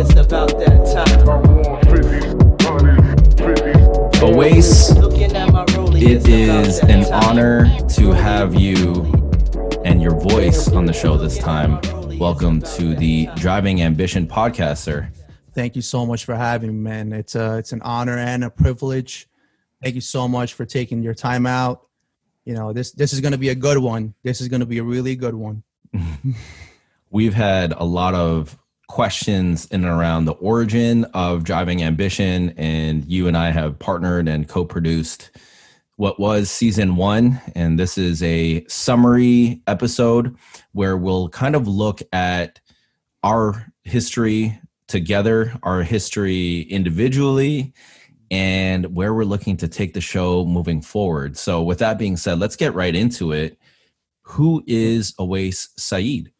it's about that time. Owais, Looking at my rollie, it it's about is that an honor to have you and your voice on the show this time. Welcome to the Driving Ambition podcast, sir. Thank you so much for having me, man. It's a it's an honor and a privilege. Thank you so much for taking your time out. You know, this this is going to be a good one. This is going to be a really good one. We've had a lot of questions in and around the origin of Driving Ambition, and you and I have partnered and co produced what was season one. And this is a summary episode where we'll kind of look at our history together, our history individually, and where we're looking to take the show moving forward. So, with that being said, let's get right into it. Who is Awais Saeed?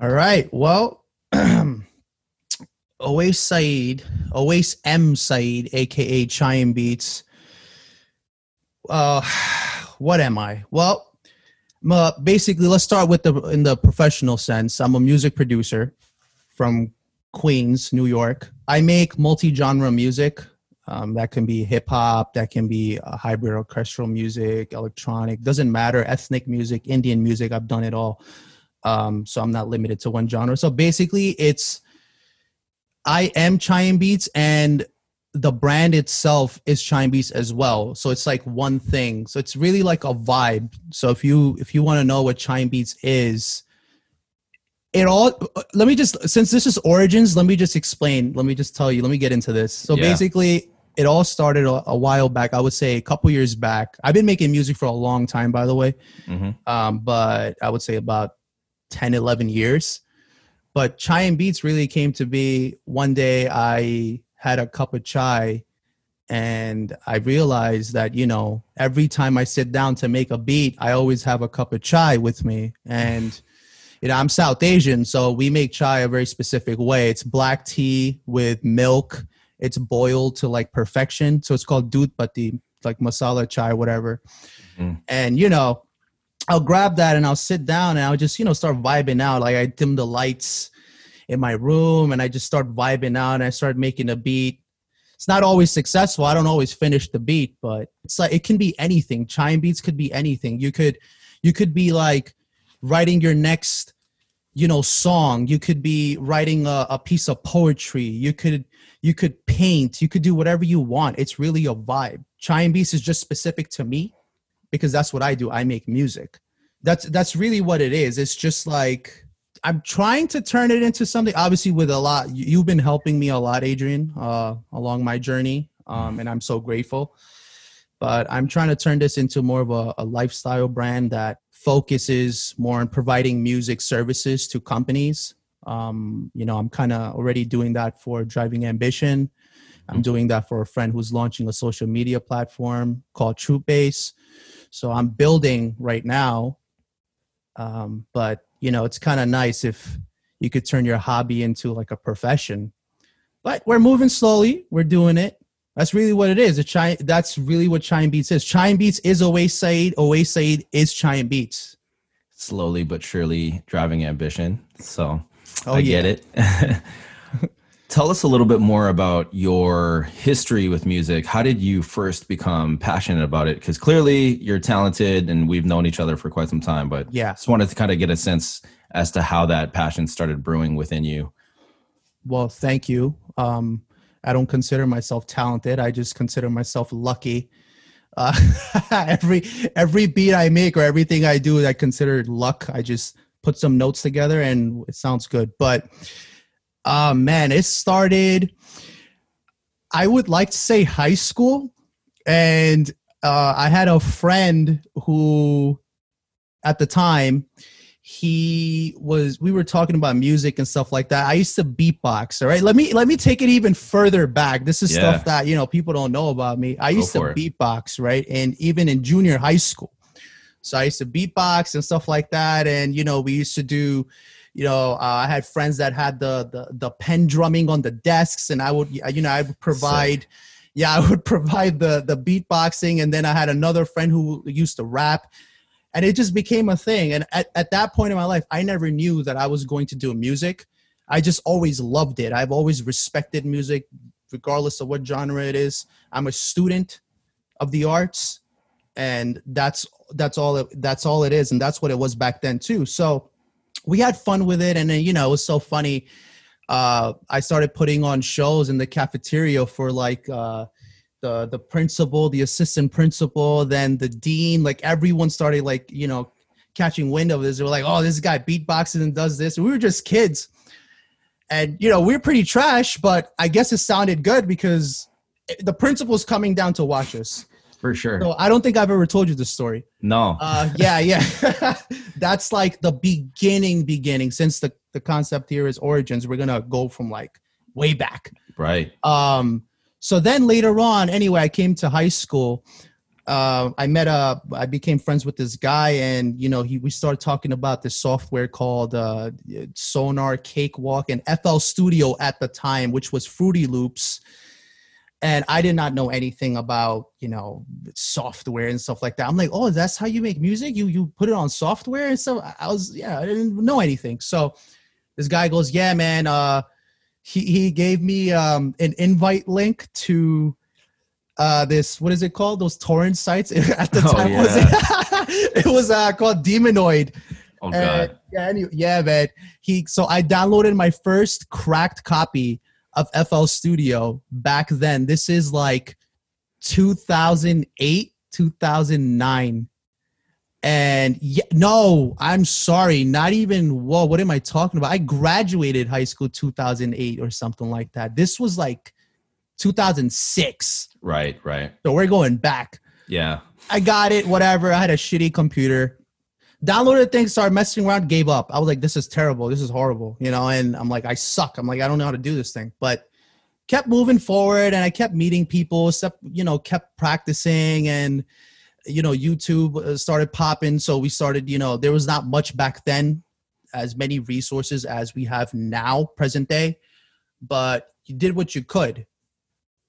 All right. Well, Owais Saeed, Owais M Saeed, aka Chaim Beats. Uh, what am I? Well, I'm basically, let's start with the in the professional sense. I'm a music producer from Queens, New York. I make multi-genre music. Um, that can be hip hop, that can be uh, hybrid orchestral music, electronic, doesn't matter, ethnic music, Indian music. I've done it all. Um, so I'm not limited to one genre. So basically, it's I am Chime Beats, and the brand itself is Chime Beats as well. So it's like one thing. So it's really like a vibe. So if you if you want to know what Chime Beats is, it all. Let me just since this is origins, let me just explain. Let me just tell you. Let me get into this. So Yeah. basically. It all started a, a while back. I would say a couple years back. I've been making music for a long time, by the way Mhm. um, but I would say about 10, 11 years. But chai and beats really came to be one day I had a cup of chai and I realized that, you know, every time I sit down to make a beat, I always have a cup of chai with me. And, you know, I'm South Asian, so we make chai a very specific way. It's black tea with milk. It's boiled to like perfection. So it's called doodh patti, like masala chai, whatever. Mhm. And, you know, I'll grab that and I'll sit down and I'll just, you know, start vibing out. Like I dim the lights in my room and I just start vibing out and I start making a beat. It's not always successful. I don't always finish the beat, but it's like it can be anything. Chime beats could be anything. You could you could be like writing your next, you know, song. You could be writing a, a piece of poetry. You could you could paint. You could do whatever you want. It's really a vibe. Chime beats is just specific to me because that's what I do. I make music. That's that's really what it is. It's just like I'm trying to turn it into something. Obviously, with a lot, you- you've been helping me a lot, Adrian, uh, along my journey, um, and I'm so grateful. But I'm trying to turn this into more of a, a lifestyle brand that focuses more on providing music services to companies. Um, you know, I'm kind of already doing that for Driving Ambition. I'm doing that for a friend who's launching a social media platform called TrueBase. So I'm building right now. Um, but you know, it's kind of nice if you could turn your hobby into like a profession. But we're moving slowly. We're doing it. That's really what it is. A Chime, that's really what Chime Beats is. Chime Beats is Owais Saeed. Owais Saeed is Chime Beats. Slowly but surely driving ambition. So Oh, I yeah. get it. Tell us a little bit more about your history with music. How did you first become passionate about it? Because clearly you're talented and we've known each other for quite some time, but Yeah. just wanted to kind of get a sense as to how that passion started brewing within you. Well, thank you. Um, I don't consider myself talented. I just consider myself lucky. Uh, every every beat I make or everything I do, I consider luck. I just put some notes together and it sounds good. But uh, man, it started. I would like to say high school, and uh, I had a friend who, at the time, he was we were talking about music and stuff like that. I used to beatbox all right? Let me let me take it even further back. This is Yeah. stuff that you know people don't know about me. I used to it. beatbox right? And even in junior high school. So i used to beatbox and stuff like that. And you know we used to do you know uh, i had friends that had the, the the pen drumming on the desks and i would you know i would provide yeah i would provide the the beatboxing and then i had another friend who used to rap and it just became a thing and at, at that point in my life i never knew that i was going to do music I just always loved it. I've always respected music, regardless of what genre it is. I'm a student of the arts, and that's that's all it, that's all it is, and that's what it was back then too. So we had fun with it, and then you know it was so funny. Uh, I started putting on shows in the cafeteria for like uh, the the principal, the assistant principal, then the dean. Like everyone started like you know catching wind of this. They were like, "Oh, this guy beatboxes and does this." we were just kids, and you know we are pretty trash, but I guess it sounded good because the principal's coming down to watch us. For sure. So I don't think I've ever told you this story. no. Uh, yeah, yeah. That's like the beginning, beginning. Since the the concept here is origins, we're gonna go from like way back. right. Um, so then later on, anyway, I came to high school. Uh, I met a, I became friends with this guy, and you know, he we started talking about this software called uh, Sonar Cakewalk and FL Studio at the time, which was Fruity Loops. And I did not know anything about you know software and stuff like that. I'm like, oh, that's how you make music? You you put it on software and so I was yeah, I didn't know anything. So this guy goes, yeah, man. Uh, he he gave me um, an invite link to uh, this what is it called? Those torrent sites at the Oh, time was it? it was uh, called Demonoid. Oh god. yeah, anyway, yeah, man. He so I downloaded my first cracked copy of FL Studio back then. This is like 2008, 2009. And yeah, no, I'm sorry, not even whoa, what am I talking about? I graduated high school 2008 or something like that. This was like 2006. Right. Right. So we're going back. Yeah. I got it, whatever. I had a shitty computer. Downloaded things, started messing around, gave up. I was like, this is terrible. This is horrible, you know? And I'm like, I suck. I'm like, I don't know how to do this thing. But kept moving forward and I kept meeting people, except, you know, kept practicing and, you know, YouTube uh, started popping. So we started, you know, there was not much back then, as many resources as we have now, present day. But you did what you could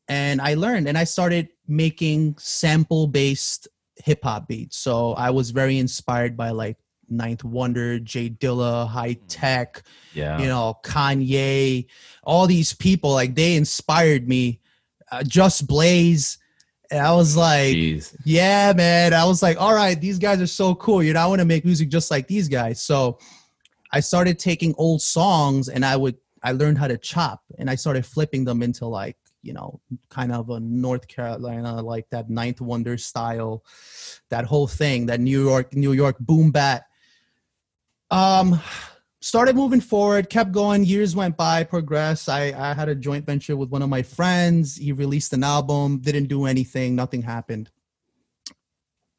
and I learned and I started making sample based hip hop beats. So I was very inspired by like Ninth Wonder, J Dilla, High Tech, Yeah. you know, Kanye, all these people like they inspired me. Uh, Just Blaze. And I was like, Jeez. yeah, man. I was like, all right, these guys are so cool. You know, I want to make music just like these guys. So I started taking old songs and I would, I learned how to chop and I started flipping them into like, you know, kind of a North Carolina, like that Ninth Wonder style, that whole thing, that New York, New York boom bap. Um, started moving forward, kept going. Years went by, progressed. I, I had a joint venture with one of my friends. He released an album, didn't do anything, nothing happened.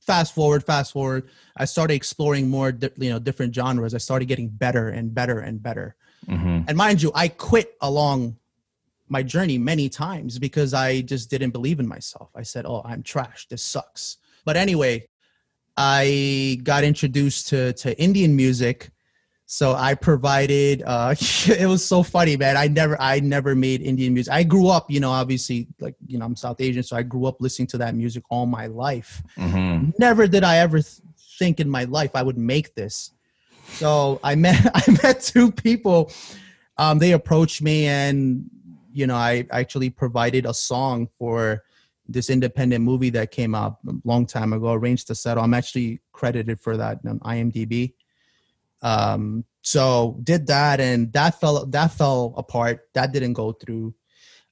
Fast forward, fast forward. I started exploring more, you know, different genres. I started getting better and better and better. hmm And mind you, I quit along my journey many times because I just didn't believe in myself. I said, "Oh, I'm trash. This sucks." But anyway, I got introduced to to Indian music. So I provided uh it was so funny, man. I never I never made Indian music. I grew up, you know, obviously like, you know, I'm South Asian, so I grew up listening to that music all my life hmm never did I ever th- think in my life I would make this. So I met I met two people. Um, they approached me, and you know, I actually provided a song for this independent movie that came out a long time ago. Arranged to settle. I'm actually credited for that on IMDb. Um, so did that, and that fell that fell apart. That didn't go through.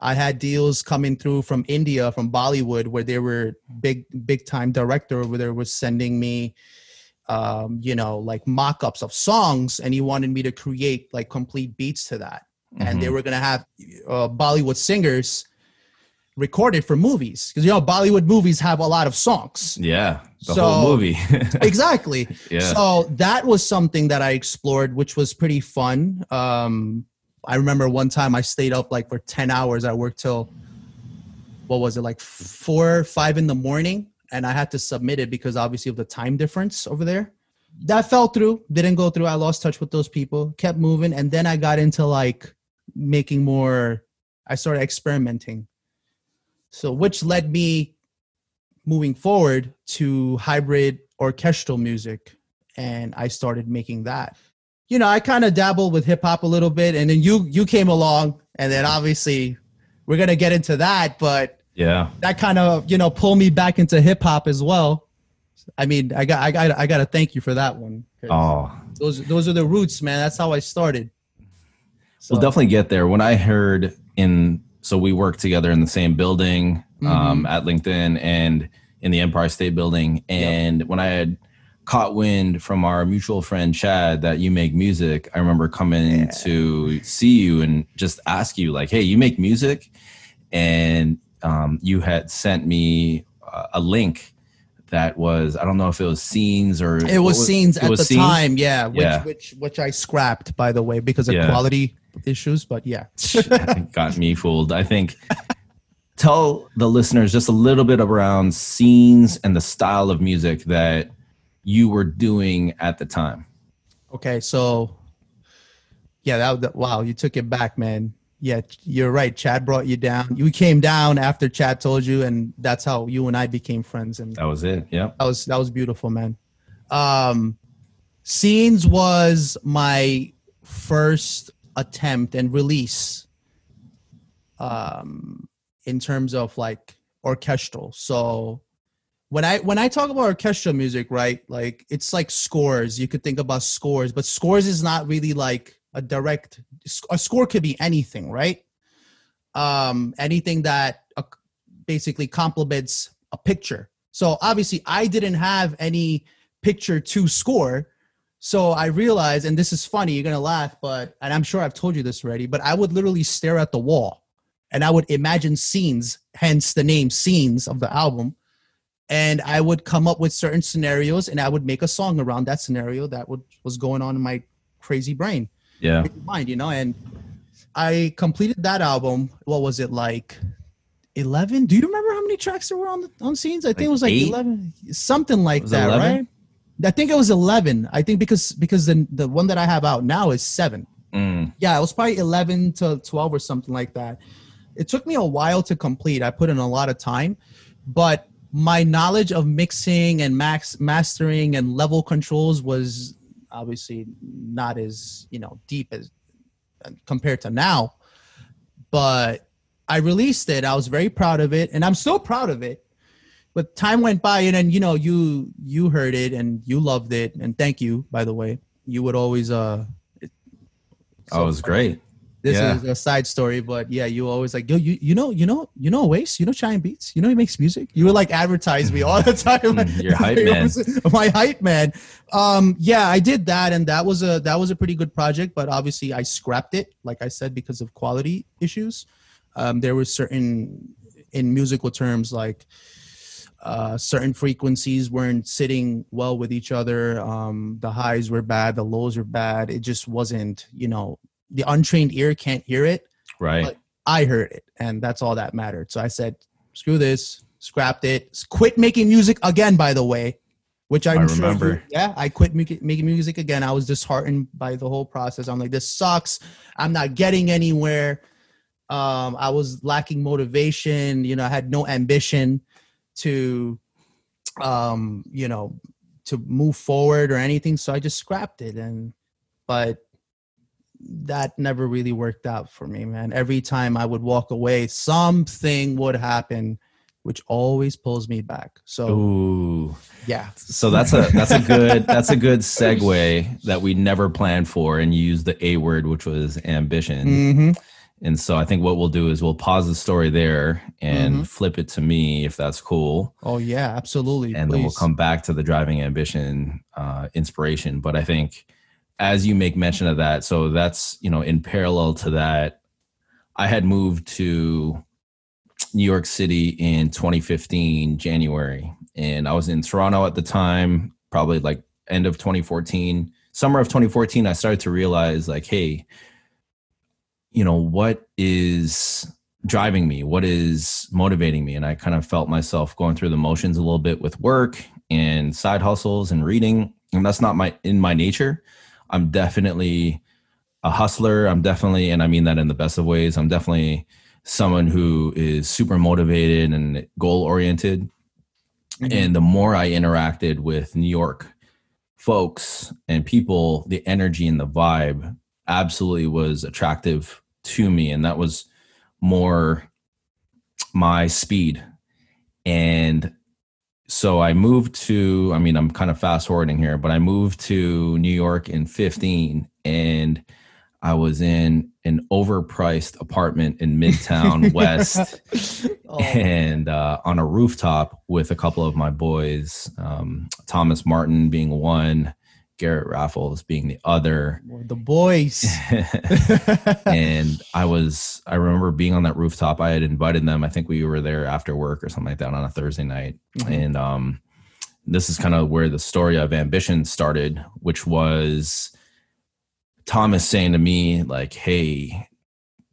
I had deals coming through from India, from Bollywood, where they were big, big time director over there was sending me, um, you know, like mock-ups of songs, and he wanted me to create like complete beats to that, and they were gonna have uh, Bollywood singers recorded for movies because you know Bollywood movies have a lot of songs. Yeah. The So- whole movie. exactly. yeah. So that was something that I explored, which was pretty fun. Um, I remember one time I stayed up like for 10 hours. I worked till, what was it, like four, five in the morning. And I had to submit it because obviously of the time difference over there. That fell through, didn't go through. I lost touch with those people, kept moving. And then I got into like making more, I started experimenting. So, which led me moving forward to hybrid orchestral music and i started making that you know, I kind of dabbled with hip hop a little bit, and then you you came along, and then obviously we're gonna get into that, but Yeah. that kind of you know pulled me back into hip hop as well. I mean, I got I got I got to thank you for that one. Oh, those those are the roots, man. That's how I started. So, we'll definitely get there. When I heard in, so we worked together in the same building Mm-hmm. um, at LinkedIn and in the Empire State Building. And when I had caught wind from our mutual friend Chad that you make music, I remember coming to see you and just ask you, like, hey, you make music? And um, you had sent me a link that was, I don't know if it was scenes or it was, what scenes it at was the Scenes? time, yeah, which Yeah. which which I scrapped by the way because of Yeah. quality issues. But yeah, got me fooled. I think tell the listeners just a little bit around scenes and the style of music that you were doing at the time. Okay, so yeah, that, that wow, you took it back, man. Yeah, you're right. Chad brought you down. You came down after Chad told you, and that's how you and I became friends. And That was it. Yeah, that was that was beautiful, man. Um, Scenes was my first attempt and release. Um, in terms of like orchestral, so when I when I talk about orchestral music, right? Like it's like scores. You could think about scores, but scores is not really like a direct. A score could be anything, right? Um, anything that uh, basically complements a picture. So obviously, I didn't have any picture to score. So I realized, and this is funny, you're gonna laugh, but and I'm sure I've told you this already, but I would literally stare at the wall and I would imagine scenes, hence the name scenes of the album and I would come up with certain scenarios and I would make a song around that scenario that would was going on in my crazy brain Yeah. mind, you know, and I completed that album. What was it like? 11 do you remember how many tracks there were on the on scenes i think it was like eight? 11 something like that 11? right i think it was 11 i think because because the the one that i have out now is 7 Mm, yeah, it was probably 11 to 12 or something like that. It took me a while to complete. I put in a lot of time, but my knowledge of mixing and max mastering and level controls was obviously not as, you know, deep as compared to now. But I released it. I was very proud of it and I'm still proud of it. But time went by and then you know you you heard it and you loved it and thank you by the way. You would always uh oh, it was great. This Yeah. is a side story, but yeah, you always like, yo, you you know, you know, you know, Waste, you know, Chime Beats, you know, he makes music. You would like advertise me all the time. Mm, your hype man. My hype man. Um, yeah, I did that, and that was a that was a pretty good project, but obviously I scrapped it, like I said, because of quality issues. Um, there were certain in musical terms like uh, certain frequencies weren't sitting well with each other. Um, the highs were bad, the lows were bad. It just wasn't, you know, the untrained ear can't hear it. Right. But- I heard it, and that's all that mattered. So I said, screw this, scrapped it, quit making music again. By the way, which I'm I sure remember. yeah, I quit making making music again. I was disheartened by the whole process. I'm like, this sucks. I'm not getting anywhere. Um, I was lacking motivation. You know, I had no ambition to, um, you know, to move forward or anything. So I just scrapped it. And, but that never really worked out for me, man. Every time I would walk away, something would happen, which always pulls me back. So Ooh. yeah, So that's a that's a good that's a good segue that we never planned for and use the A word, which was ambition. hmm And so I think what we'll do is we'll pause the story there and Mhm. flip it to me if that's cool. oh yeah, absolutely. and then we'll come back to the driving ambition uh, inspiration but i think as you make mention of that so that's you know in parallel to that i had moved to new york city in 2015 january and i was in toronto at the time probably like end of 2014 summer of 2014 i started to realize like hey you know what is driving me? What is motivating me? And i kind of felt myself going through the motions a little bit with work and side hustles and reading and that's not my in my nature i'm definitely a hustler i'm definitely and i mean that in the best of ways i'm definitely someone who is super motivated and goal oriented Mhm. and the more i interacted with new york folks and people, the energy and the vibe absolutely was attractive to me. And that was more my speed. And so I moved to, I mean, I'm kind of fast forwarding here, but I moved to New York in 15 and I was in an overpriced apartment in Midtown West Oh, and uh, on a rooftop with a couple of my boys, um, Thomas Martin being one, Garrett Raffles being the other. the boys. and I was, I remember being on that rooftop. I had invited them. I think we were there after work or something like that on a Thursday night. Mhm. And um, this is kind of where the story of ambition started, which was Thomas saying to me, like, hey,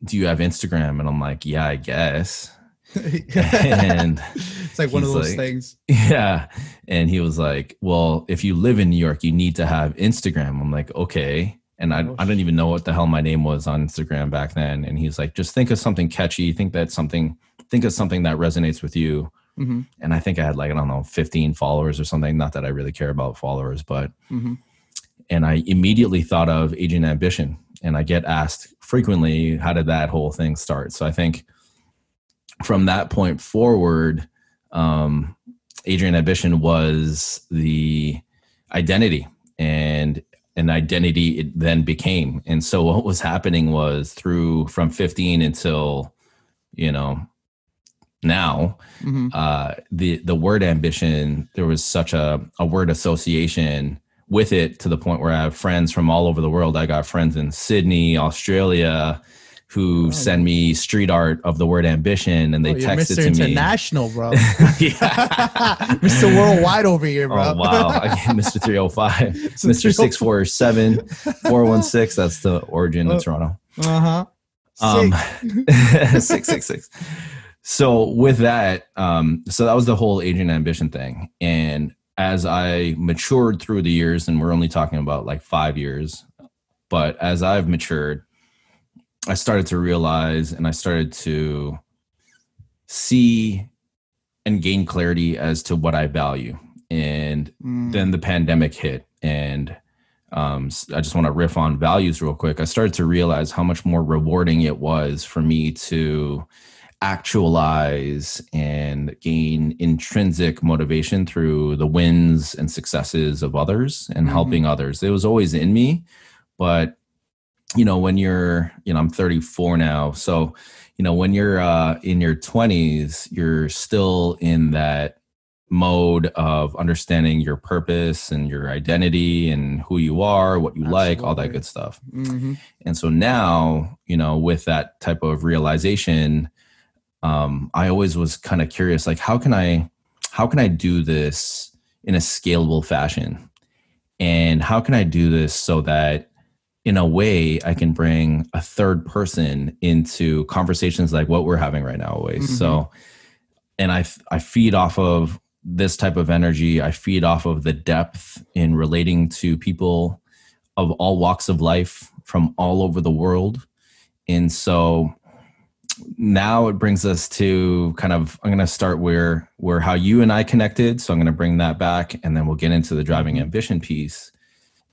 do you have Instagram? And I'm like, yeah, I guess. and it's like one of those like- things. yeah. And he was like, Well, if you live in New York, you need to have Instagram. I'm like, Okay. And I, Oh, I didn't even know what the hell my name was on Instagram back then. And he's like, Just think of something catchy. Think that something, think of something that resonates with you. hmm And I think I had like, I don't know, 15 followers or something. Not that I really care about followers, but, hmm and I immediately thought of Adrian Ambition. And I get asked frequently, How did that whole thing start? So I think from that point forward, um, Adrian Ambition was the identity and an identity it then became. And so what was happening was through from 15 until, you know, now, hmm uh, the the word ambition, there was such a, a word association with it to the point where I have friends from all over the world. I got friends in Sydney, Australia, who Oh. send me street art of the word ambition, and they Oh, text Mr. it to me. International, bro. yeah. Mr. Worldwide over here, bro. Oh wow, Again, Mr. 305, Mr. 647, 416. That's the origin of Toronto. Uh huh. Um, six six six. So with that, um, so that was the whole Adrian Ambition thing. And as I matured through the years, and we're only talking about like five years, but as I've matured, I started to realize and I started to see and gain clarity as to what I value. And Mm. then the pandemic hit and um, i just want to riff on values real quick i started to realize how much more rewarding it was for me to actualize and gain intrinsic motivation through the wins and successes of others and Mhm. helping others it was always in me but you know when you're you know i'm 34 now so you know when you're uh, in your 20s you're still in that mode of understanding your purpose and your identity and who you are what you like all that good stuff. Mhm. and so now you know with that type of realization um, i always was kind of curious like how can i how can i do this in a scalable fashion? And how can i do this so that in a way i can bring a third person into conversations like what we're having right now always. Mhm. so and i i feed off of this type of energy. I feed off of the depth in relating to people of all walks of life from all over the world. And so now it brings us to kind of i'm going to start where where how you and i connected. So i'm going to bring that back and then we'll get into the driving ambition piece.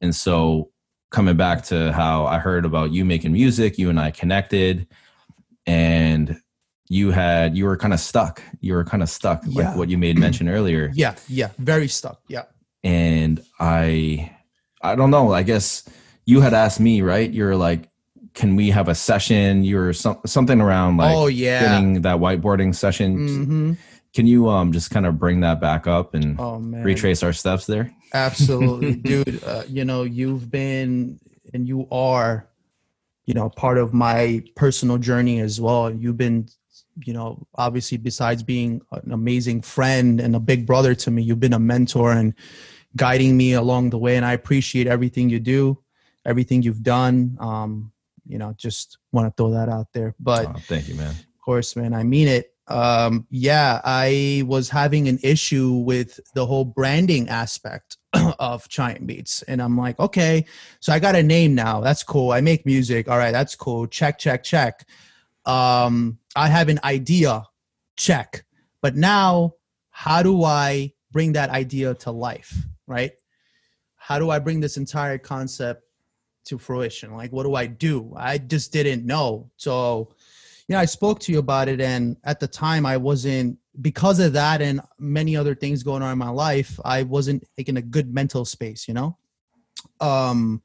And so coming back to how i heard about you making music you and i connected and you had you were kind of stuck you were kind of stuck Yeah. like what you made mention earlier Yeah, yeah, very stuck. Yeah. and i i don't know i guess you had asked me right you're like can we have a session you're some, something around like oh yeah. getting that whiteboarding session hmm can you um just kind of bring that back up and Oh retrace our steps there Absolutely, dude. Uh, you know, you've been and you are, you know, part of my personal journey as well. You've been, you know, obviously besides being an amazing friend and a big brother to me, you've been a mentor and guiding me along the way. And I appreciate everything you do, everything you've done. Um, you know, just want to throw that out there. But Oh, thank you man of course, man. I mean it. Um, yeah, I was having an issue with the whole branding aspect of Giant Beats. And I'm like, okay, so I got a name now. That's cool. I make music. All right, that's cool. Check, check, check. Um, I have an idea. Check. But now, how do I bring that idea to life? Right? how do I bring this entire concept to fruition? Like, what do I do? I just didn't know. So, you know, I spoke to you about it, and at the time, I wasn't because of that and many other things going on in my life. I wasn't like, in a good mental space, you know. Um,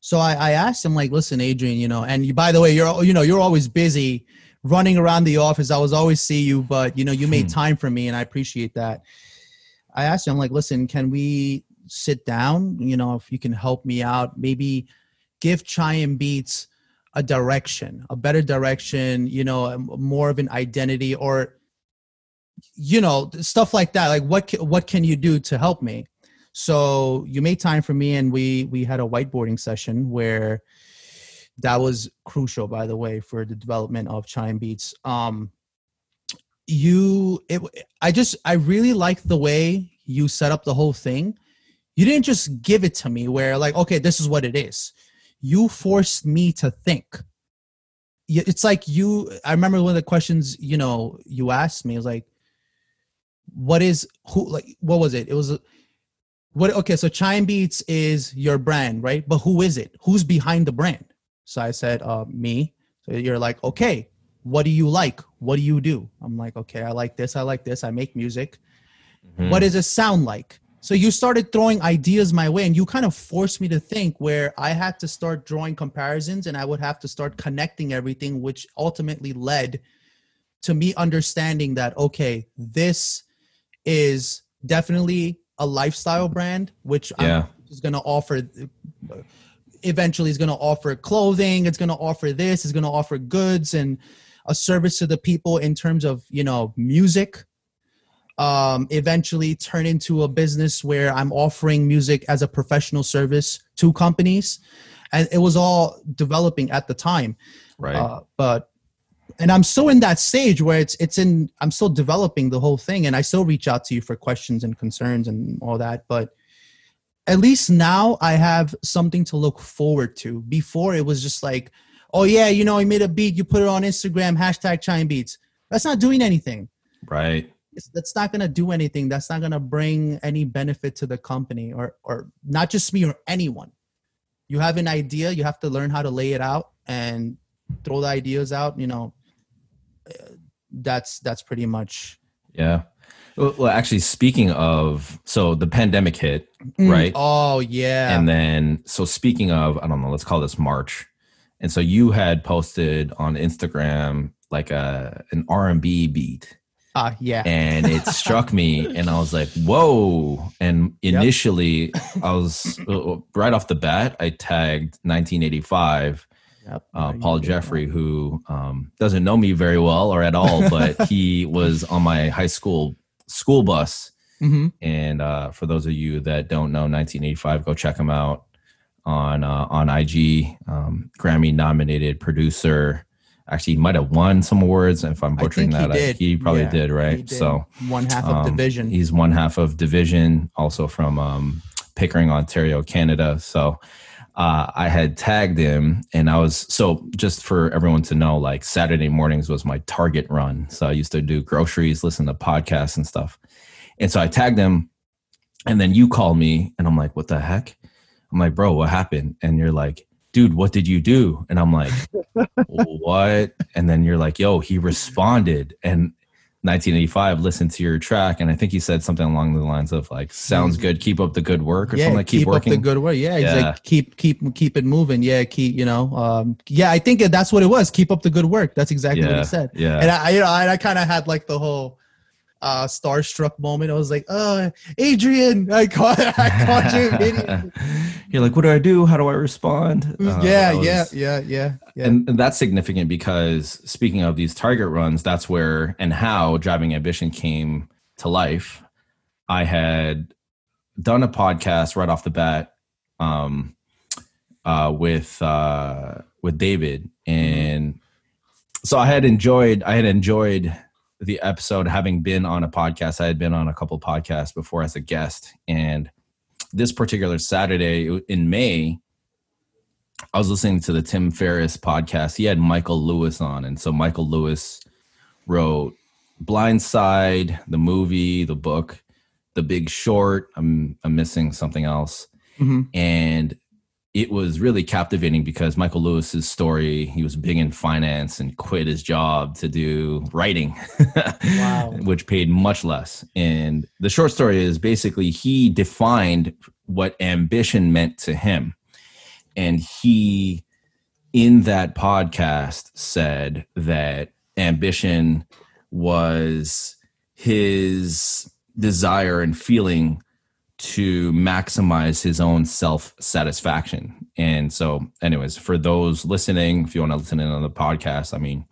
so I, I asked him, like, listen, Adrian, you know, and you, by the way, you're you know you're always busy running around the office. I was always see you, but you know, you made Hmm. time for me, and I appreciate that. I asked him, like, listen, can we sit down? You know, if you can help me out, maybe give Chai and Beats a direction, a better direction, you know, more of an identity or you know, stuff like that. Like what ca- what can you do to help me? So you made time for me and we we had a whiteboarding session where that was crucial by the way for the development of chime Beats. Um you it I just I really like the way you set up the whole thing. You didn't just give it to me where like okay, this is what it is. You forced me to think. It's like you I remember one of the questions, you know, you asked me was like what is who like what was it? It was what okay, so Chime Beats is your brand, right? But who is it? Who's behind the brand? So I said, uh me. So you're like, okay, what do you like? What do you do? I'm like, okay, I like this, I like this, I make music. Mhm. What does it sound like? So you started throwing ideas my way, and you kind of forced me to think where I had to start drawing comparisons and I would have to start connecting everything, which ultimately led to me understanding that, okay, this is definitely a lifestyle brand, which Yeah. I'm is going to offer eventually is going to offer clothing it's going to offer this it's going to offer goods and a service to the people in terms of you know music um eventually turn into a business where i'm offering music as a professional service to companies and it was all developing at the time Right. uh, but and i'm still in that stage where it's it's in i'm still developing the whole thing and i still reach out to you for questions and concerns and all that but at least now i have something to look forward to. Before it was just like oh yeah you know I made a beat you put it on instagram hashtag chime beats. That's not doing anything. Right. it's, that's not going to do anything. That's not going to bring any benefit to the company or or not just me or anyone. You have an idea you have to learn how to lay it out and throw the ideas out you know that's that's pretty much Yeah. Well, actually, speaking of, so the pandemic hit, Right. oh yeah and then so speaking of, I don't know, let's call this March, and so you had posted on Instagram like a an R and B beat, ah yeah and it struck me, and I was like, whoa! And Yep. initially, I was uh, right off the bat, I tagged 1985. Yep. uh, Paul Jefferies, who um, doesn't know me very well or at all, but he was on my high school school bus. Mhm. And uh, for those of you that don't know, 1985, go check him out on uh, on IG. Um, Grammy nominated producer. Actually, he might have won some awards. If I'm butchering he that, I- he probably Yeah, did, right? Did. So one half of um, division He's one half of Division, also from um, Pickering, Ontario, Canada. So uh, I had tagged him, and I was so just for everyone to know, like Saturday mornings was my target run. So I used to do groceries, listen to podcasts and stuff. And so I tagged him, and then you call me, and I'm like, "What the heck?" I'm like, "Bro, what happened?" And you're like, "Dude, what did you do?" And I'm like, "What?" And then you're like, "Yo, he responded." And 1985 listened to your track and i think he said something along the lines of like sounds good keep up the good work or yeah, something like keep, working up the good work. Yeah, he's Yeah. like keep keep keep it moving. Yeah, keep you know. Um, yeah, I think that's what it was. Keep up the good work. That's exactly what he said. yeah And I, you know, I, I kind of had like the whole uh starstruck moment. I was like, "Oh, Adrian!" I caught I caught you you're like what do i do how do i respond Uh, yeah, that yeah, yeah, yeah, yeah. And, and that's significant because speaking of these target runs, that's where and how driving ambition came to life. I had done a podcast right off the bat um, uh, with uh, with David, and so I had enjoyed I had enjoyed the episode having been on a podcast. I had been on a couple podcasts before as a guest, and this particular Saturday in May, I was listening to the Tim Ferriss podcast. He had Michael Lewis on, and so Michael Lewis wrote Blindside, the movie, the book, The Big Short. I'm I'm missing something else, Mhm. and it was really captivating because Michael Lewis's story, he was big in finance and quit his job to do writing, Wow. which paid much less. And the short story is basically he defined what ambition meant to him. And he, in that podcast, said that ambition was his desire and feeling to maximize his own self satisfaction. And so, anyways, for those listening, if you want to listen in on the podcast, I mean,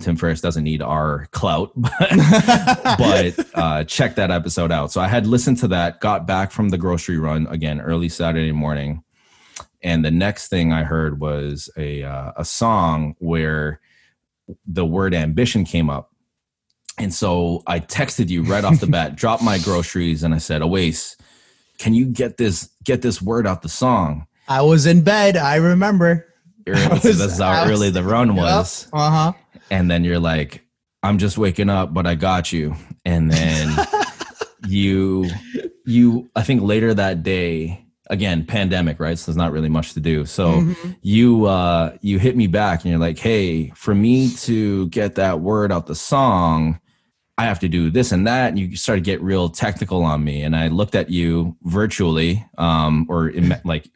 Tim Ferriss doesn't need our clout, but uh, check that episode out. So I had listened to that, got back from the grocery run again early Saturday morning, and the next thing I heard was a uh, a song where the word ambition came up. And so I texted you right off the bat, dropped my groceries, and I said, Owais, can you get this get this word out the song? I was in bed. I remember. I was- That's how was- early the run was. Uh huh. And then you're like, I'm just waking up, but I got you. And then you you I think later that day, again, pandemic, right? So there's not really much to do. So Mhm. you uh you hit me back and you're like hey for me to get that word out the song i have to do this and that and you started to get real technical on me and i looked at you virtually um or in, like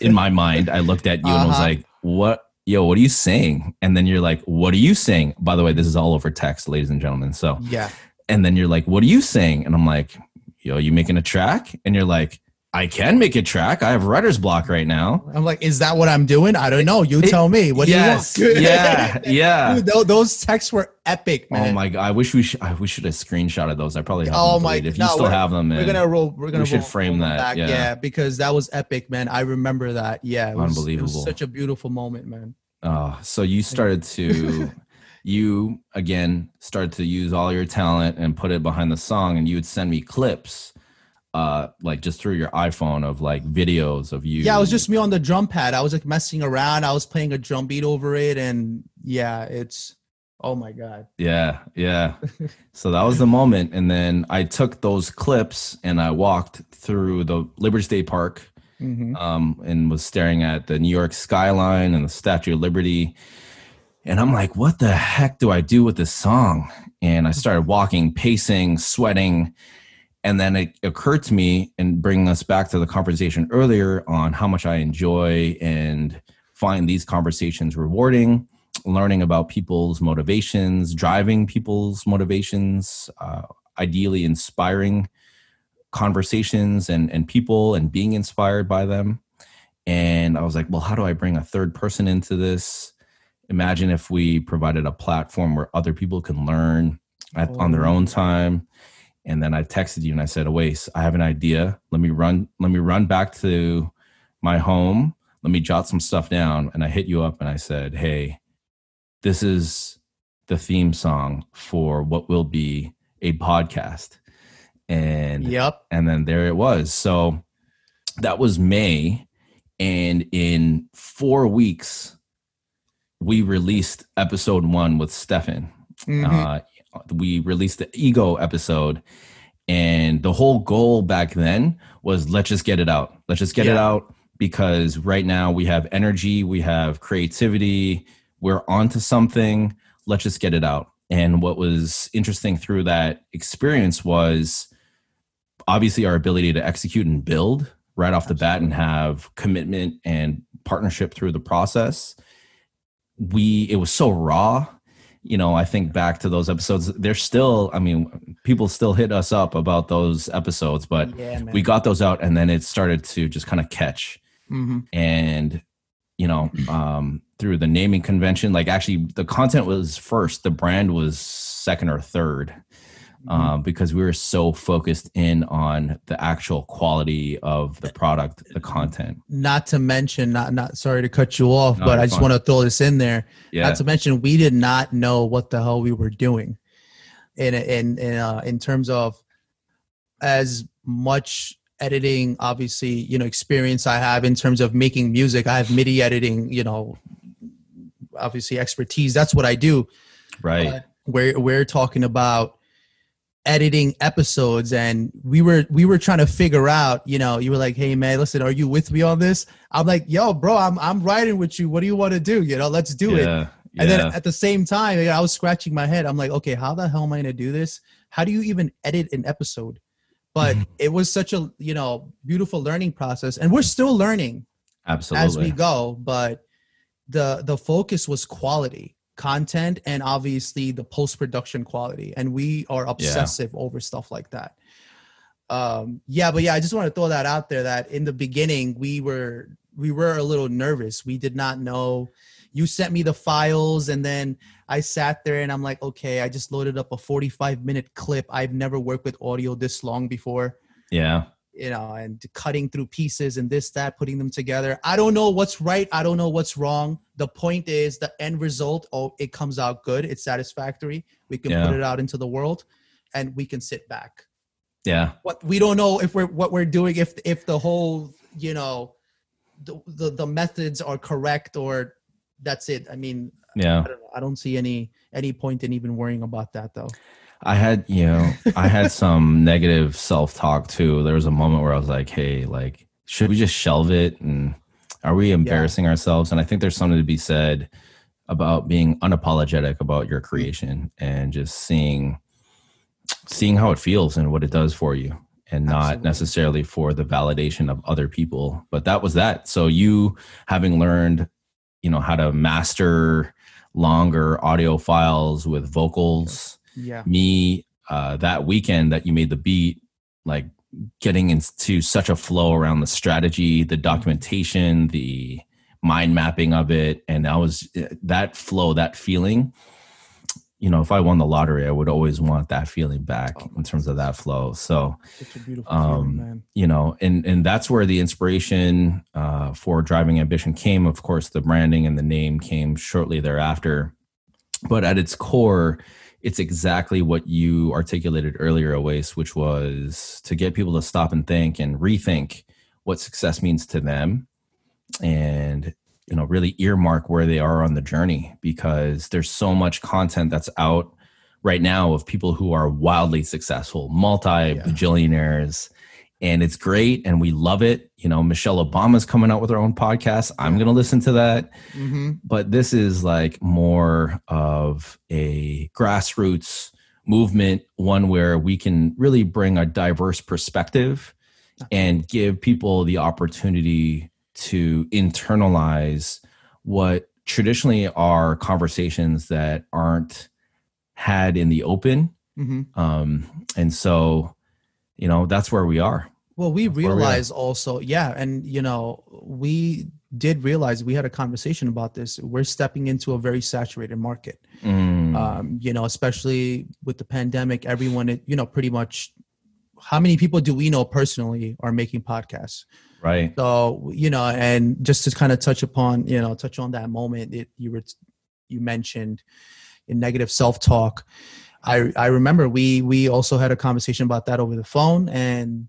in my mind i looked at you and I was Uh-huh. like what yo what are you saying and then you're like what are you saying by the way this is all over text ladies and gentlemen so Yeah. and then you're like what are you saying and i'm like yo you making a track and you're like i can make a track i have writer's block right now I'm like, is that what I'm doing? I don't know. You It- tell me. What yes, do you want? yeah, yeah. Dude, those texts were epic, oh man. Oh my god! I wish we should. I we should have screenshotted those. I probably have. Oh my-. If you no, still have them, We're gonna roll. We're gonna. we should roll- frame roll that, Back. yeah. because that was epic, man. I remember that. Yeah, it was, Unbelievable. such a beautiful moment, man. Oh, so you started to, you again started to use all your talent and put it behind the song, and you would send me clips, uh, like just through your iPhone of like videos of you. Yeah, it was just me on the drum pad. I was like messing around. I was playing a drum beat over it, and yeah, it's. Oh my god. Yeah, yeah. so that was the moment, and then I took those clips and I walked through the Liberty State Park Mhm. um, and was staring at the New York skyline and the Statue of Liberty. And I'm like, what the heck do I do with this song? And I started walking, pacing, sweating. And then it occurred to me, and bringing us back to the conversation earlier on how much I enjoy and find these conversations rewarding, learning about people's motivations, driving people's motivations, uh, ideally inspiring conversations and and people and being inspired by them. And i was like well how do i bring a third person into this? Imagine if we provided a platform where other people can learn at, on their own time and then i texted you and i said Awais, i have an idea. Let me run let me run back to my home. Let me jot some stuff down. And i hit you up and i said hey this is the theme song for what will be a podcast. And Yep. and then there it was. So that was may. And in four weeks we released episode one with stefan. Mhm. uh, we released the ego episode and the whole goal back then was let's just get it out. Let's just get it out because right now we have energy we have creativity we're onto something. Let's just get it out. And what was interesting through that experience was obviously our ability to execute and build right off the bat and have commitment and partnership through the process. We it was so raw you know i think back to those episodes they're still i mean people still hit us up about those episodes but yeah, we got those out and then it started to just kind of catch. Mhm. and you know um through the naming convention like actually the content was first the brand was second or 3rd um, because we were so focused in on the actual quality of the product the content Not to mention, not not sorry to cut you off, No, but I just fine. want to throw this in there. yeah Not to mention, we did not know what the hell we were doing, in in in uh, in terms of as much editing, obviously, you know, experience I have in terms of making music. I have MIDI editing, you know, obviously expertise. That's what I do. right But we're we're talking about editing episodes and we were we were trying to figure out you know you were like hey man listen are you with me on this? I'm like yo bro i'm i'm riding with you. What do you want to do? You know let's do it. Yeah, and then at the same time i was scratching my head. I'm like okay how the hell am i going to do this? How do you even edit an episode? But it was such a you know beautiful learning process and we're still learning absolutely. as we go but the the focus was quality content and obviously the post production quality. And we are obsessive over stuff like that. Um yeah but yeah i just want to throw that out there that in the beginning we were we were a little nervous. We did not know. You sent me the files and then i sat there and i'm like okay i just loaded up a 45 minute clip. I've never worked with audio this long before. Yeah, you know, and cutting through pieces and this, that, putting them together. I don't know what's right. I don't know what's wrong. The point is the end result, oh, it comes out good. It's satisfactory. We can Yeah. put it out into the world and we can sit back. yeah, What we don't know if we're what we're doing, if if the whole, you know, the the, the methods are correct or that's it. I mean, yeah. I don't. I don't see any any point in even worrying about that though. I had, you know, I had some negative self talk too. There was a moment where I was like, hey, like, should we just shelve it? And are we embarrassing ourselves? And I think there's something to be said about being unapologetic about your creation and just seeing seeing how it feels and what it does for you and not Absolutely. necessarily for the validation of other people but that was that so you having learned you know how to master longer audio files with vocals Yeah. me uh, that weekend that you made the beat, like getting into such a flow around the strategy, the documentation, the mind mapping of it, and I was that flow, that feeling. You know, if I won the lottery, I would always want that feeling back Oh, in terms of that flow. So, Such a beautiful Um, feeling, man. you know and and that's where the inspiration uh, for driving ambition came of course the branding and the name came shortly thereafter but at its core it's exactly what you articulated earlier Owais, which was to get people to stop and think and rethink what success means to them and you know really earmark where they are on the journey because there's so much content that's out right now of people who are wildly successful multi bajillionaires and it's great and we love it. You know michelle obama's coming out with her own podcast. I'm going to listen to that. Hmm but this is like more of a grassroots movement one where we can really bring a diverse perspective and give people the opportunity to internalize what traditionally are conversations that aren't had in the open. Hmm um and so you know that's where we are Well, we where we realize also, yeah, and you know, we did realize we had a conversation about this. We're stepping into a very saturated market. Mm, Um, you know, especially with the pandemic, everyone, you know, pretty much. How many people do we know personally are making podcasts? right So you know, and just to kind of touch upon, you know, touch on that moment that you were, you mentioned, in negative self talk. I I remember we we also had a conversation about that over the phone, and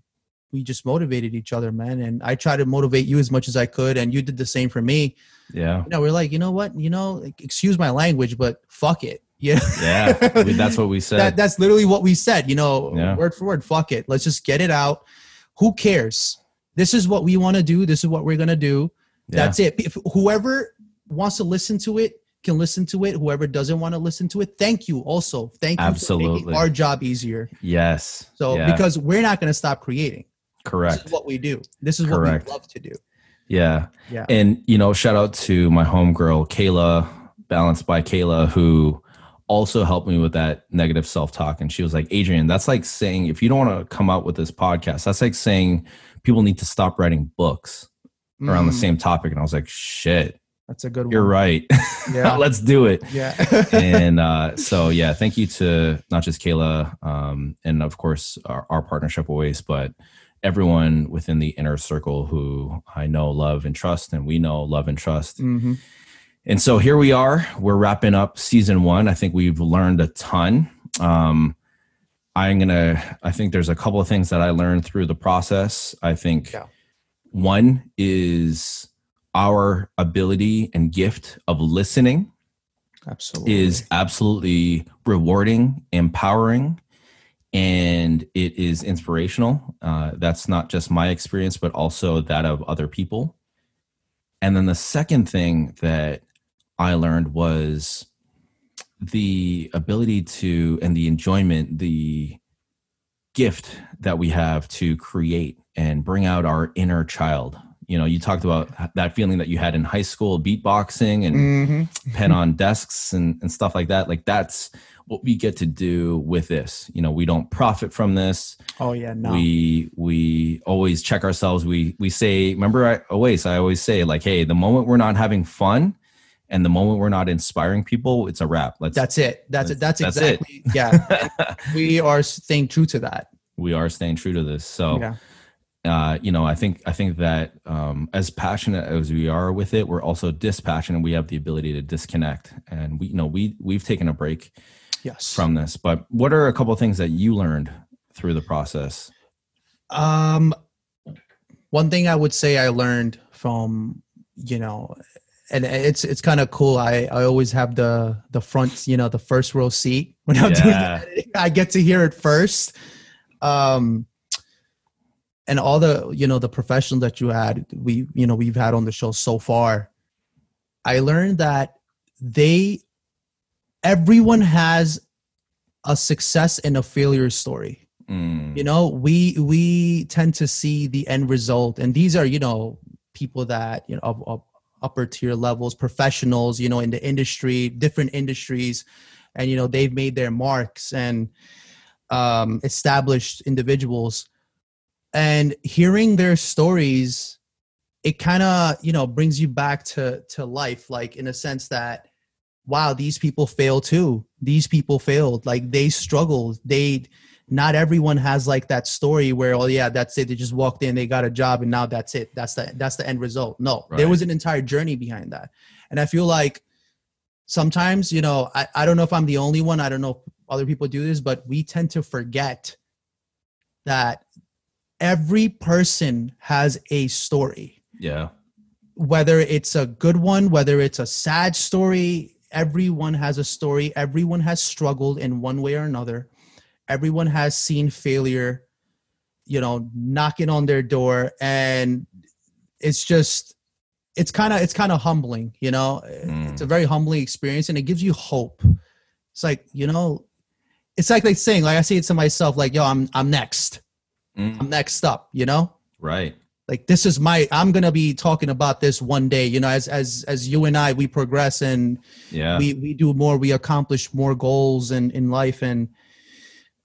we just motivated each other, man. And I tried to motivate you as much as I could, and you did the same for me. yeah. You know, we're like, you know what, you know, like, excuse my language, but fuck it, yeah. yeah. That's what we said. that, that's literally what we said you know Yeah. word for word fuck it. Let's just get it out. Who cares? This is what we want to do. This is what we're gonna do. Yeah. that's it. If whoever wants to listen to it can listen to it. Whoever doesn't want to listen to it thank you also. Thank you for making our job easier. Yes. So yeah, because we're not going to stop creating this is what we do this is Correct. what we love to do yeah yeah And you know, shout out to my homegirl Kayla, balanced by Kayla, who also helped me with that negative self-talk. And she was like, Adrian, that's like saying if you don't want to come out with this podcast, that's like saying people need to stop writing books around the Mm, same topic. And I was like, shit, that's a good one. you're one right. yeah Let's do it. yeah and uh, so yeah, thank you to not just Kayla um, and of course our, our partnership always, but everyone within the inner circle who I know, love, and trust, and we know, love, and trust. Mhm. And so here we are. We're wrapping up season one. I think we've learned a ton. Um, I'm gonna. I think there's a couple of things that I learned through the process. I think Yeah. one is our ability and gift of listening absolutely is absolutely rewarding, empowering, and it is inspirational. Uh, that's not just my experience, but also that of other people. And then the second thing that I learned was the ability to and the enjoyment, the gift that we have to create and bring out our inner child. You know, you talked about that feeling that you had in high school, beatboxing and Mhm. pen on desks and, and stuff like that. Like that's what we get to do with this. You know, we don't profit from this. Oh yeah, no. We we always check ourselves. We we say, remember I always I always say like, hey, the moment we're not having fun and the moment we're not inspiring people, it's a wrap. Let's that's it. That's it. That's, That's it. exactly. Yeah, we are staying true to that. we are staying true to this. So Yeah. uh, you know, I think I think that um, as passionate as we are with it, we're also dispassionate. We have the ability to disconnect, and we you know we we've taken a break Yes. from this. But what are a couple of things that you learned through the process? Um, one thing I would say I learned from you know, and it's it's kind of cool. I I always have the the front, you know, the first row seat when I'm doing Yeah. the editing. I get to hear it first. Um, and all the you know the professionals that you had, we you know we've had on the show so far. I learned that they everyone has a success and a failure story. Mm, you know we we tend to see the end result and these are you know people that you know of, of upper tier levels professionals you know in the industry different industries and you know they've made their marks and um established individuals. And hearing their stories it kind of you know brings you back to to life like in a sense that wow these people fail too. These people failed. Like they struggled. They not everyone has like that story where oh yeah that's it. They just walked in they got a job and now that's it. That's the that's the end result. No there was an entire journey behind that. And i feel like sometimes you know I, I don't know if i'm the only one. I don't know if other people do this but we tend to forget that every person has a story. Yeah, whether it's a good one, whether it's a sad story, everyone has a story. Everyone has struggled in one way or another. Everyone has seen failure, you know, knocking on their door. And it's just, it's kind of, it's kind of humbling, you know, it's a very humbling experience and it gives you hope. It's like, you know, it's like they saying, like I say it to myself, like, yo, I'm, I'm next. Mm, I'm next up, you know? right. Like this is my i'm gonna be talking about this one day you know as as as you and i we progress and Yeah, we we do more we accomplish more goals in in life. And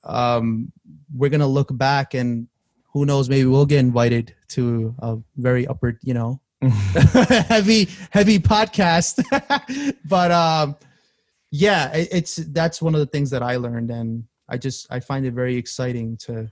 um we're gonna look back and who knows maybe we'll get invited to a very upper you know heavy heavy podcast. But um yeah it, it's that's one of the things that i learned. And i just i find it very exciting to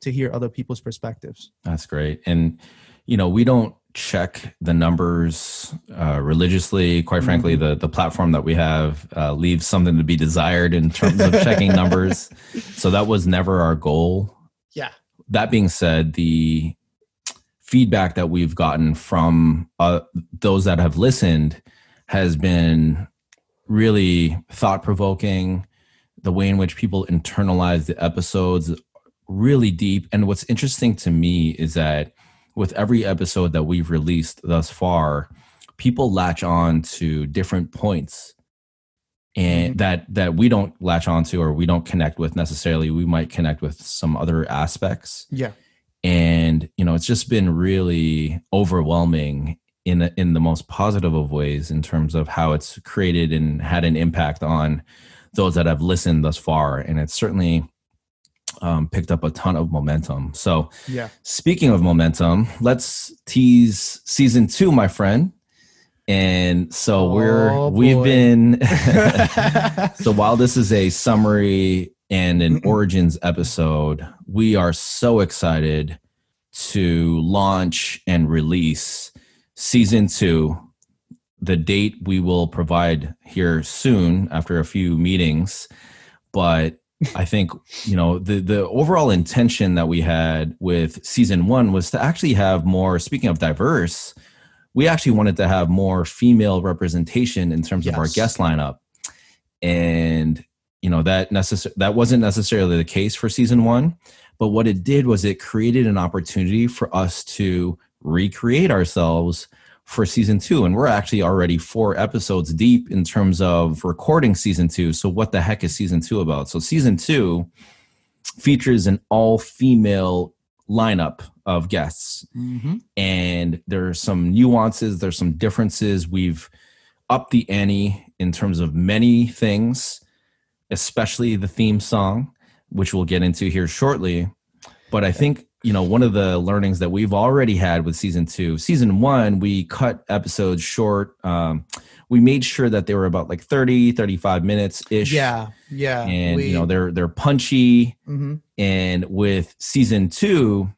to hear other people's perspectives That's great. And, you know, we don't check the numbers uh, religiously. Quite frankly, Mm-hmm. the, the platform that we have uh, leaves something to be desired in terms of checking numbers. So that was never our goal. yeah That being said, the feedback that we've gotten from uh, those that have listened has been really thought provoking. The way in which people internalize the episodes really deep. And what's interesting to me is that with every episode that we've released thus far, people latch on to different points and mm-hmm. that that we don't latch on to or we don't connect with necessarily. We might connect with some other aspects. yeah And you know, it's just been really overwhelming in the, in the most positive of ways in terms of how it's created and had an impact on those that have listened thus far. And it's certainly um, picked up a ton of momentum. So, yeah speaking of momentum, let's tease season two, my friend. And so we're Oh, we've been so while this is a summary and an origins episode, we are so excited to launch and release season two. The date we will provide here soon after a few meetings, but I think you know the the overall intention that we had with season one was to actually have more. Speaking of diverse, we actually wanted to have more female representation in terms of our guest lineup, and you know that necess- that wasn't necessarily the case for season one but what it did was it created an opportunity for us to recreate ourselves for season two and we're actually already four episodes deep in terms of recording season two. So what the heck is season two about? So season two features an all female lineup of guests. Mm-hmm. and there's some nuances there's some differences. We've upped the ante in terms of many things especially the theme song which we'll get into here shortly. But i think you know one of the learnings that we've already had with season two season one we cut episodes short um, we made sure that they were about like 30 35 minutes ish Yeah, yeah. and we- you know they're they're punchy mhm. and with season two,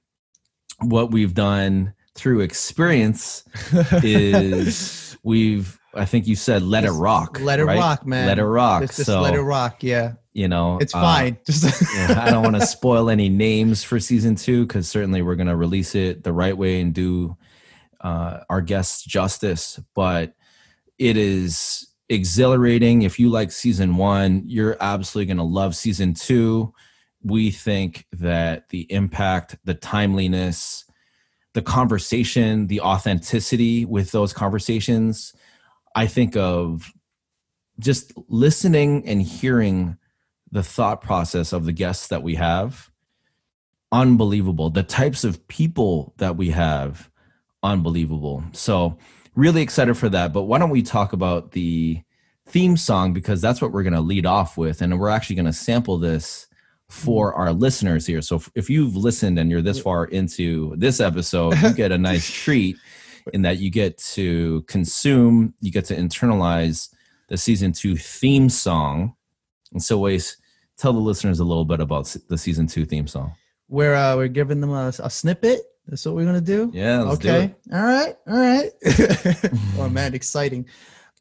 what we've done through experience is we've, I think you said, let it rock. let it right? rock, man. Let it rock. Just, just so, let it rock. Yeah, you know, it's uh, fine. Just yeah, I don't want to spoil any names for season two because certainly we're going to release it the right way and do uh, our guests justice. But it is exhilarating. If you like season one, you're absolutely going to love season two. We think that the impact, the timeliness, the conversation, the authenticity with those conversations, I think of just listening and hearing the thought process of the guests that we have. Unbelievable. The types of people that we have unbelievable. So really excited for that. But why don't we talk about the theme song because that's what we're going to lead off with and we're actually going to sample this for mm-hmm. our listeners here. So if- if you've listened and you're this far into this episode you get a nice treat in that you get to consume you get to internalize the season two theme song and so ways tell the listeners a little bit about the season two theme song we're uh, we're giving them a, a snippet. That's what we're gonna do. yeah do okay. it. All right. All right. oh man, exciting.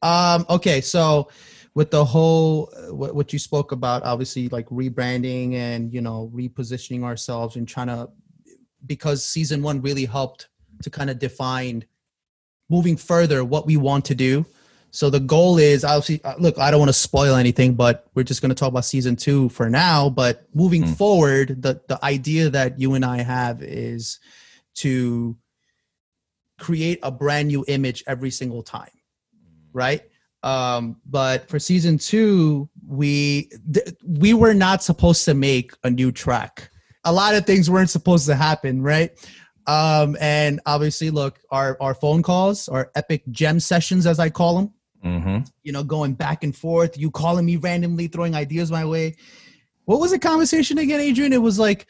Um, okay, so with the whole uh, what, what you spoke about, obviously like rebranding and you know repositioning ourselves and trying to because season one really helped to kind of define moving further what we want to do. So the goal is obviously uh, look, I don't want to spoil anything, but we're just going to talk about season 2 for now, but moving Mm. forward, the the idea that you and I have is to create a brand new image every single time. Right? Um but for season 2, we th- we were not supposed to make a new track. A lot of things weren't supposed to happen, right? Um, and obviously, look, our our phone calls, our epic gem sessions, as I call them, Mhm. you know, going back and forth, you calling me randomly, throwing ideas my way. What was the conversation again, Adrian? It was like,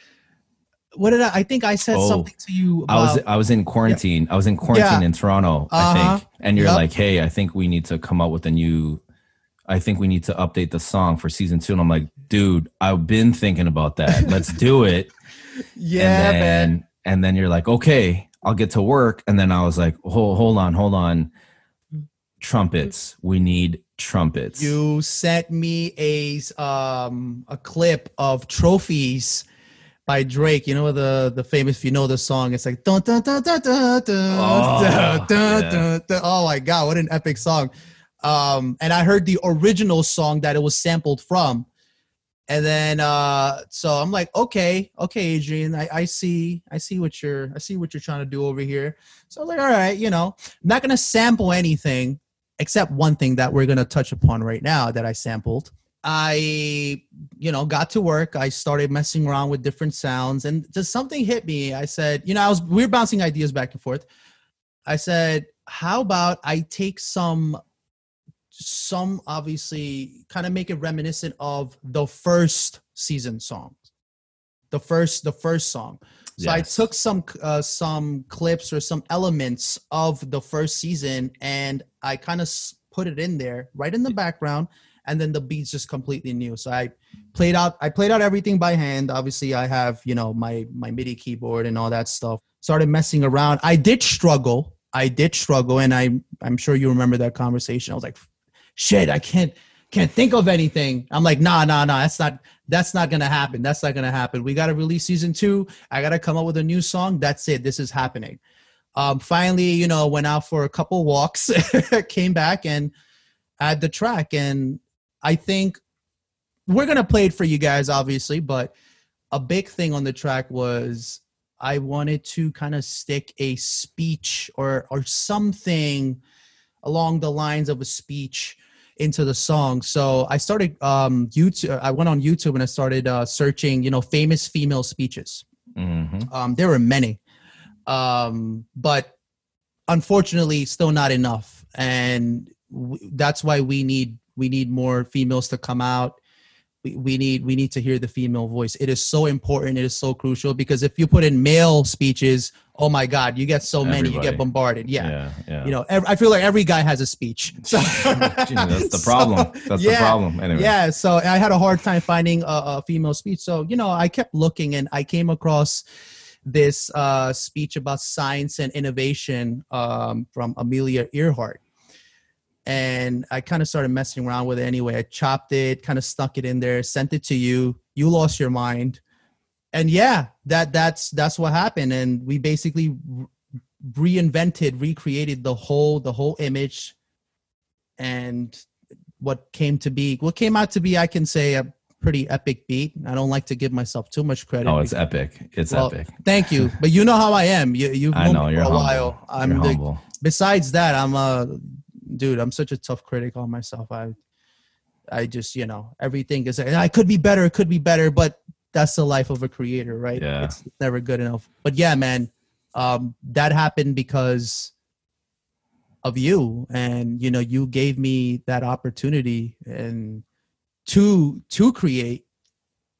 what did I? I think I said Oh, something to you I was. I was in quarantine. I was in quarantine Yeah. in Toronto, I Uh-huh. think. And you're Yep. like, "Hey, I think we need to come up with a new I think we need to update the song for season 2." And I'm like, "Dude, I've been thinking about that. Let's do it." yeah, and then, man. And then you're like, "Okay, I'll get to work." And then I was like, "Hold hold on, hold on. Trumpets. We need trumpets." You sent me a um a clip of trophies by Drake. You know the the famous if you know the song, it's like dun dun dun dun dun Oh, dun, dun, yeah. dun, dun. Oh my god, what an epic song. Um and I heard the original song that it was sampled from. And then uh so I'm like, okay, okay, Adrian, I, I see, I see what you're I see what you're trying to do over here. So I was like, all right, you know, I'm not gonna sample anything except one thing that we're to touch upon right now that I sampled. I, you know, got to work. I started messing around with different sounds, and just something hit me. I said, you know, I was we were bouncing ideas back and forth. I said, how about I take some, some obviously kind of make it reminiscent of the first season songs, the first the first song. So I took some uh, some clips or some elements of the first season and I kind of put it in there right in the background and then the beats just completely new. So I played out I played out everything by hand. Obviously I have, you know, my my MIDI keyboard and all that stuff. Started messing around. I did struggle. I did struggle and I I'm sure you remember that conversation. I was like shit, I can't can't think of anything. I'm like, nah, nah, nah, that's not that's not gonna happen. That's not gonna happen. We gotta release season two. I gotta come up with a new song. That's it. This is happening. Um, finally, you know, went out for a couple walks, came back and had the track. And I think we're gonna play it for you guys, obviously, but a big thing on the track was I wanted to kind of stick a speech or or something along the lines of a speech into the song. So I started um YouTube. I went on YouTube and I started uh, searching, you know, famous female speeches. hmm Um, there were many, um, but unfortunately, still not enough, and w- that's why we need we need more females to come out. We, we need we need to hear the female voice. It is so important. It is so crucial because if you put in male speeches, oh my God, you get so many. You get bombarded. Yeah. Yeah. Yeah. You know, ev- I feel like every guy has a speech. So that's the So, problem. That's the problem. Anyway. yeah so i had a hard time finding a, a female speech so you know i kept looking and i came across this uh, speech about science and innovation um, from amelia earhart and i kind of started messing around with it anyway i chopped it kind of stuck it in there sent it to you you lost your mind and yeah that that's that's what happened and we basically reinvented recreated the whole the whole image and what came to be what came out to be i can say a pretty epic beat i don't like to give myself too much credit Oh, it's epic. It's Well, epic. thank you but you know how i am you, you've I know me you're for a humble. while i'm you're the, humble. besides that i'm a dude i'm such a tough critic on myself. I i just you know everything is i could be better it could be better but that's the life of a creator right? Yeah. it's never good enough. But yeah man um that happened because of you. And you know you gave me that opportunity and to to create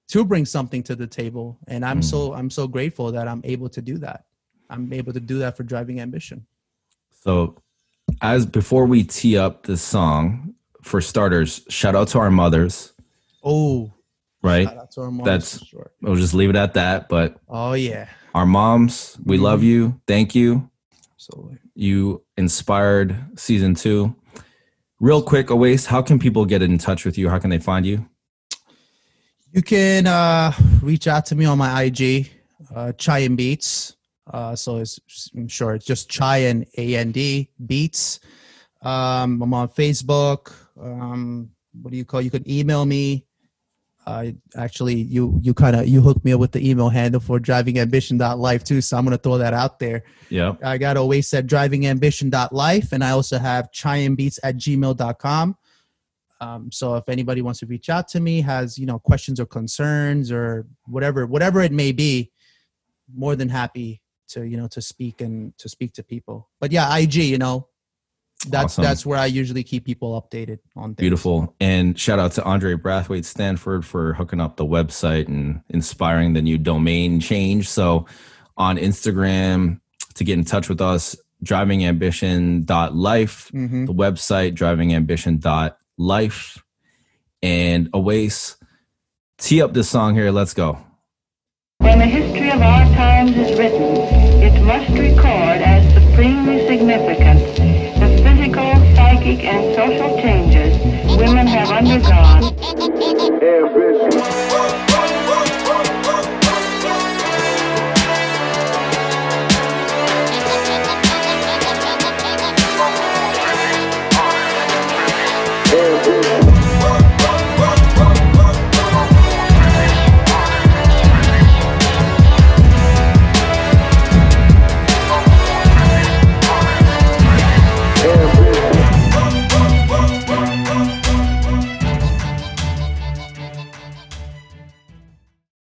to bring something to the table. And i'm Mm. so i'm so grateful that i'm able to do that. I'm able to do that for driving ambition. So, as before we tee up this song, for starters, shout out to our mothers, oh right? shout out to our moms That's- sure. We'll just leave it at that. But oh yeah our moms, we Mhm. love you. Thank you. absolutely You inspired season two. Real quick, Owais, how can people get in touch with you? How can they find you? You can uh, reach out to me on my IG, uh, Chai and Beats. Uh, so it's, I'm sure it's just Chai and A N D Beats. Um, I'm on Facebook. Um, what do you call? You can email me. Uh, actually, you you kind of you hooked me up with the email handle for drivingambition.life too. So I'm gonna throw that out there. Yeah, I got Owais at drivingambition.life, and I also have chaiandbeats at gmail.com. Um, so if anybody wants to reach out to me, has you know questions or concerns or whatever, whatever it may be, more than happy to you know to speak and to speak to people. But yeah, IG, you know, that's Awesome. that's where I usually keep people updated on things. Beautiful. And shout out to Andre Brathwaite Stanford for hooking up the website and inspiring the new domain change. So on Instagram to get in touch with us, drivingambition.life, hmm the website drivingambition.life. And Owais, tee up this song here. Let's go. When the history of our times is written, it must record as supremely significant the physical, psychic, and social changes women have undergone.